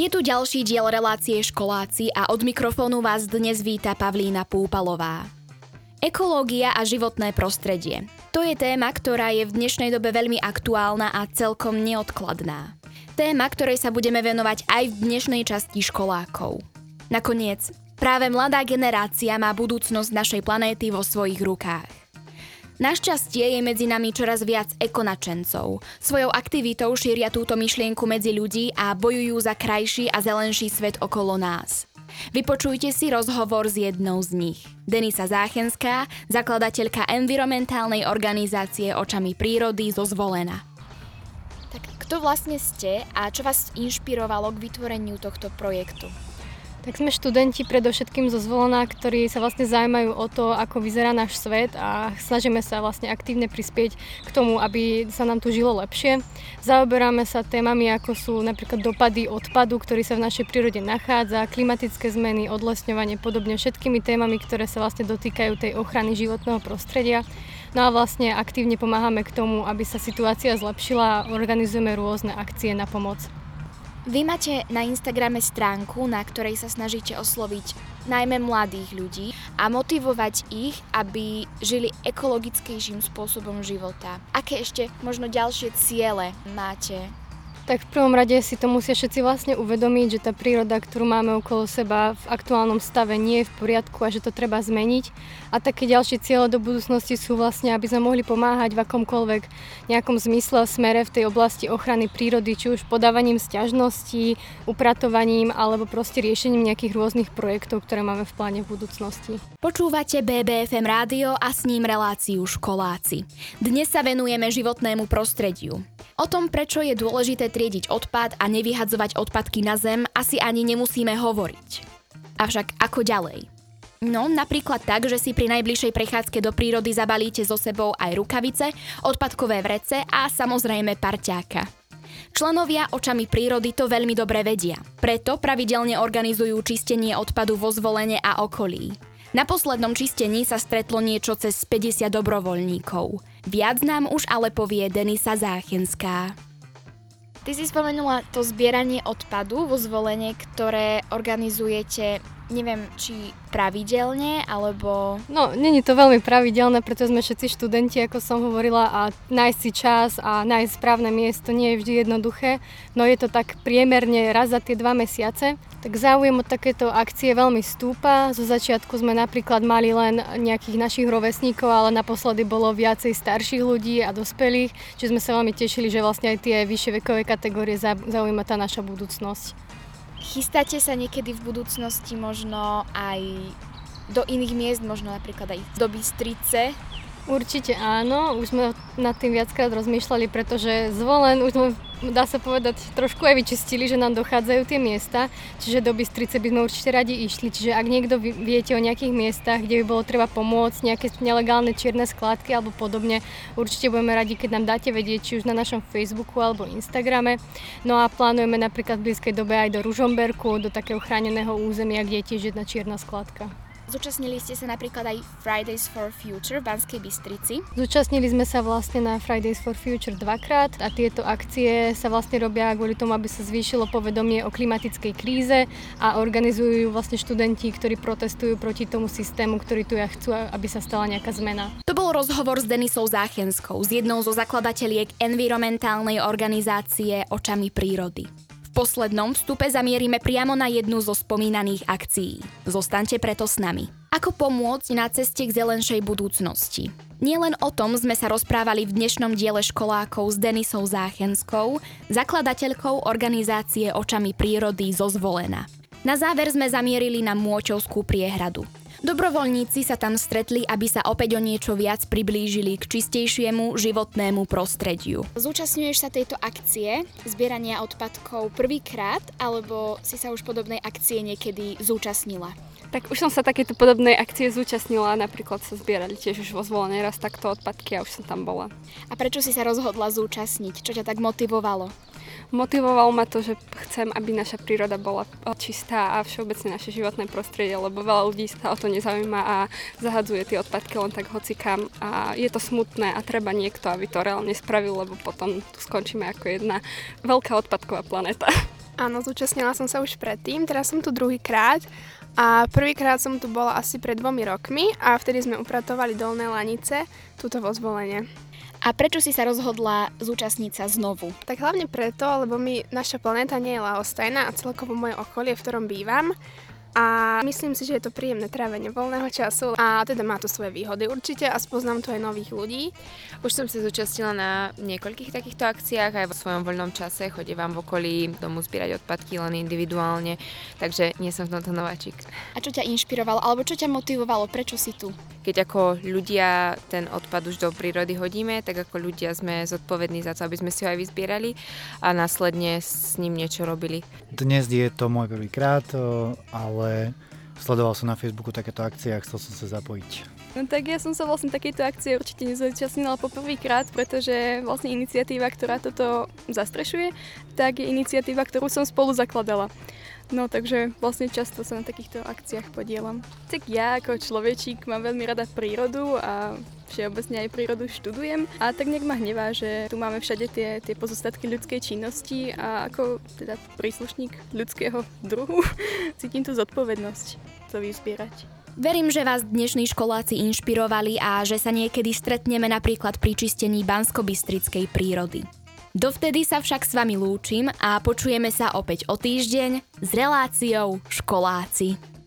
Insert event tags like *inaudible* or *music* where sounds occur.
Je tu ďalší diel relácie školáci a od mikrofónu vás dnes víta Pavlína Púpalová. Ekológia a životné prostredie. To je téma, ktorá je v dnešnej dobe veľmi aktuálna a celkom neodkladná. Téma, ktorej sa budeme venovať aj v dnešnej časti školákov. Nakoniec, práve mladá generácia má budúcnosť našej planéty vo svojich rukách. Našťastie je medzi nami čoraz viac ekonačencov. Svojou aktivitou šíria túto myšlienku medzi ľudí a bojujú za krajší a zelenší svet okolo nás. Vypočujte si rozhovor s jednou z nich. Denisa Záchenská, zakladateľka environmentálnej organizácie Očami prírody zo Zvolena. Tak kto vlastne ste a čo vás inšpirovalo k vytvoreniu tohto projektu? Tak sme študenti predovšetkým zo zvolená, ktorí sa vlastne zaujímajú o to, ako vyzerá náš svet a snažíme sa vlastne aktívne prispieť k tomu, aby sa nám tu žilo lepšie. Zaoberáme sa témami, ako sú napríklad dopady odpadu, ktorý sa v našej prírode nachádza, klimatické zmeny, odlesňovanie, podobne všetkými témami, ktoré sa vlastne dotýkajú tej ochrany životného prostredia. No a vlastne aktívne pomáhame k tomu, aby sa situácia zlepšila a organizujeme rôzne akcie na pomoc. Vy máte na Instagrame stránku, na ktorej sa snažíte osloviť najmä mladých ľudí a motivovať ich, aby žili ekologickejším spôsobom života. Aké ešte možno ďalšie ciele máte tak v prvom rade si to musia všetci vlastne uvedomiť, že tá príroda, ktorú máme okolo seba v aktuálnom stave nie je v poriadku a že to treba zmeniť. A také ďalšie cieľe do budúcnosti sú vlastne, aby sme mohli pomáhať v akomkoľvek nejakom zmysle smere v tej oblasti ochrany prírody, či už podávaním sťažností, upratovaním alebo proste riešením nejakých rôznych projektov, ktoré máme v pláne v budúcnosti. Počúvate BBFM rádio a s ním reláciu Školáci. Dnes sa venujeme životnému prostrediu. O tom, prečo je dôležité triediť odpad a nevyhadzovať odpadky na zem, asi ani nemusíme hovoriť. Avšak ako ďalej? No, napríklad tak, že si pri najbližšej prechádzke do prírody zabalíte so sebou aj rukavice, odpadkové vrece a samozrejme parťáka. Členovia očami prírody to veľmi dobre vedia. Preto pravidelne organizujú čistenie odpadu vo zvolenie a okolí. Na poslednom čistení sa stretlo niečo cez 50 dobrovoľníkov. Viac nám už ale povie Denisa Záchenská. Ty si spomenula to zbieranie odpadu vo zvolenie, ktoré organizujete neviem, či pravidelne, alebo... No, není to veľmi pravidelné, pretože sme všetci študenti, ako som hovorila, a nájsť si čas a nájsť správne miesto nie je vždy jednoduché, no je to tak priemerne raz za tie dva mesiace. Tak záujem o takéto akcie veľmi stúpa. Zo začiatku sme napríklad mali len nejakých našich rovesníkov, ale naposledy bolo viacej starších ľudí a dospelých, čiže sme sa veľmi tešili, že vlastne aj tie vyššie vekové kategórie zaujíma tá naša budúcnosť. Chystáte sa niekedy v budúcnosti možno aj do iných miest, možno napríklad aj do Bystrice? Určite áno, už sme nad tým viackrát rozmýšľali, pretože zvolen už sme dá sa povedať, trošku aj vyčistili, že nám dochádzajú tie miesta, čiže do Bystrice by sme určite radi išli. Čiže ak niekto viete o nejakých miestach, kde by bolo treba pomôcť, nejaké nelegálne čierne skladky alebo podobne, určite budeme radi, keď nám dáte vedieť, či už na našom Facebooku alebo Instagrame. No a plánujeme napríklad v blízkej dobe aj do Ružomberku, do takého chráneného územia, kde je tiež jedna čierna skladka. Zúčastnili ste sa napríklad aj Fridays for Future v Banskej Bystrici. Zúčastnili sme sa vlastne na Fridays for Future dvakrát a tieto akcie sa vlastne robia kvôli tomu, aby sa zvýšilo povedomie o klimatickej kríze a organizujú vlastne študenti, ktorí protestujú proti tomu systému, ktorý tu ja chcú, aby sa stala nejaká zmena. To bol rozhovor s Denisou Záchenskou, s jednou zo zakladateľiek environmentálnej organizácie Očami prírody. V poslednom vstupe zamierime priamo na jednu zo spomínaných akcií. Zostaňte preto s nami. Ako pomôcť na ceste k zelenšej budúcnosti? Nielen o tom sme sa rozprávali v dnešnom diele školákov s Denisou Záchenskou, zakladateľkou organizácie Očami prírody zo Zvolena. Na záver sme zamierili na Môčovskú priehradu. Dobrovoľníci sa tam stretli, aby sa opäť o niečo viac priblížili k čistejšiemu životnému prostrediu. Zúčastňuješ sa tejto akcie zbierania odpadkov prvýkrát, alebo si sa už podobnej akcie niekedy zúčastnila? Tak už som sa takéto podobnej akcie zúčastnila, napríklad sa zbierali tiež už vo zvolenej raz takto odpadky a už som tam bola. A prečo si sa rozhodla zúčastniť? Čo ťa tak motivovalo? Motivovalo ma to, že chcem, aby naša príroda bola čistá a všeobecne naše životné prostredie, lebo veľa ľudí sa o to nezaujíma a zahadzuje tie odpadky len tak hocikam a je to smutné a treba niekto, aby to reálne spravil, lebo potom tu skončíme ako jedna veľká odpadková planéta. *laughs* Áno, zúčastnila som sa už predtým, teraz som tu druhýkrát a prvýkrát som tu bola asi pred dvomi rokmi a vtedy sme upratovali dolné lanice, tuto vo zvolenie. A prečo si sa rozhodla zúčastniť sa znovu? Tak hlavne preto, lebo mi naša planéta nie je lahostajná a celkovo moje okolie, v ktorom bývam, a myslím si, že je to príjemné trávenie voľného času a teda má to svoje výhody určite a spoznám tu aj nových ľudí. Už som sa zúčastnila na niekoľkých takýchto akciách aj vo svojom voľnom čase, chodím v okolí domu zbierať odpadky len individuálne, takže nie som v tomto nováčik. A čo ťa inšpirovalo alebo čo ťa motivovalo, prečo si tu? Keď ako ľudia ten odpad už do prírody hodíme, tak ako ľudia sme zodpovední za to, aby sme si ho aj vyzbierali a následne s ním niečo robili. Dnes je to môj prvýkrát, ale ale sledoval som na Facebooku takéto akcie a chcel som sa zapojiť. No tak ja som sa vlastne takéto akcie určite nezúčastnila po prvýkrát, pretože vlastne iniciatíva, ktorá toto zastrešuje, tak je iniciatíva, ktorú som spolu zakladala. No takže vlastne často sa na takýchto akciách podielam. Tak ja ako človečík mám veľmi rada prírodu a všeobecne aj prírodu študujem a tak nejak ma hnevá, že tu máme všade tie, tie pozostatky ľudskej činnosti a ako teda príslušník ľudského druhu *laughs* cítim tú zodpovednosť to vyzbierať. Verím, že vás dnešní školáci inšpirovali a že sa niekedy stretneme napríklad pri čistení bansko-bystrickej prírody. Dovtedy sa však s vami lúčim a počujeme sa opäť o týždeň s reláciou Školáci.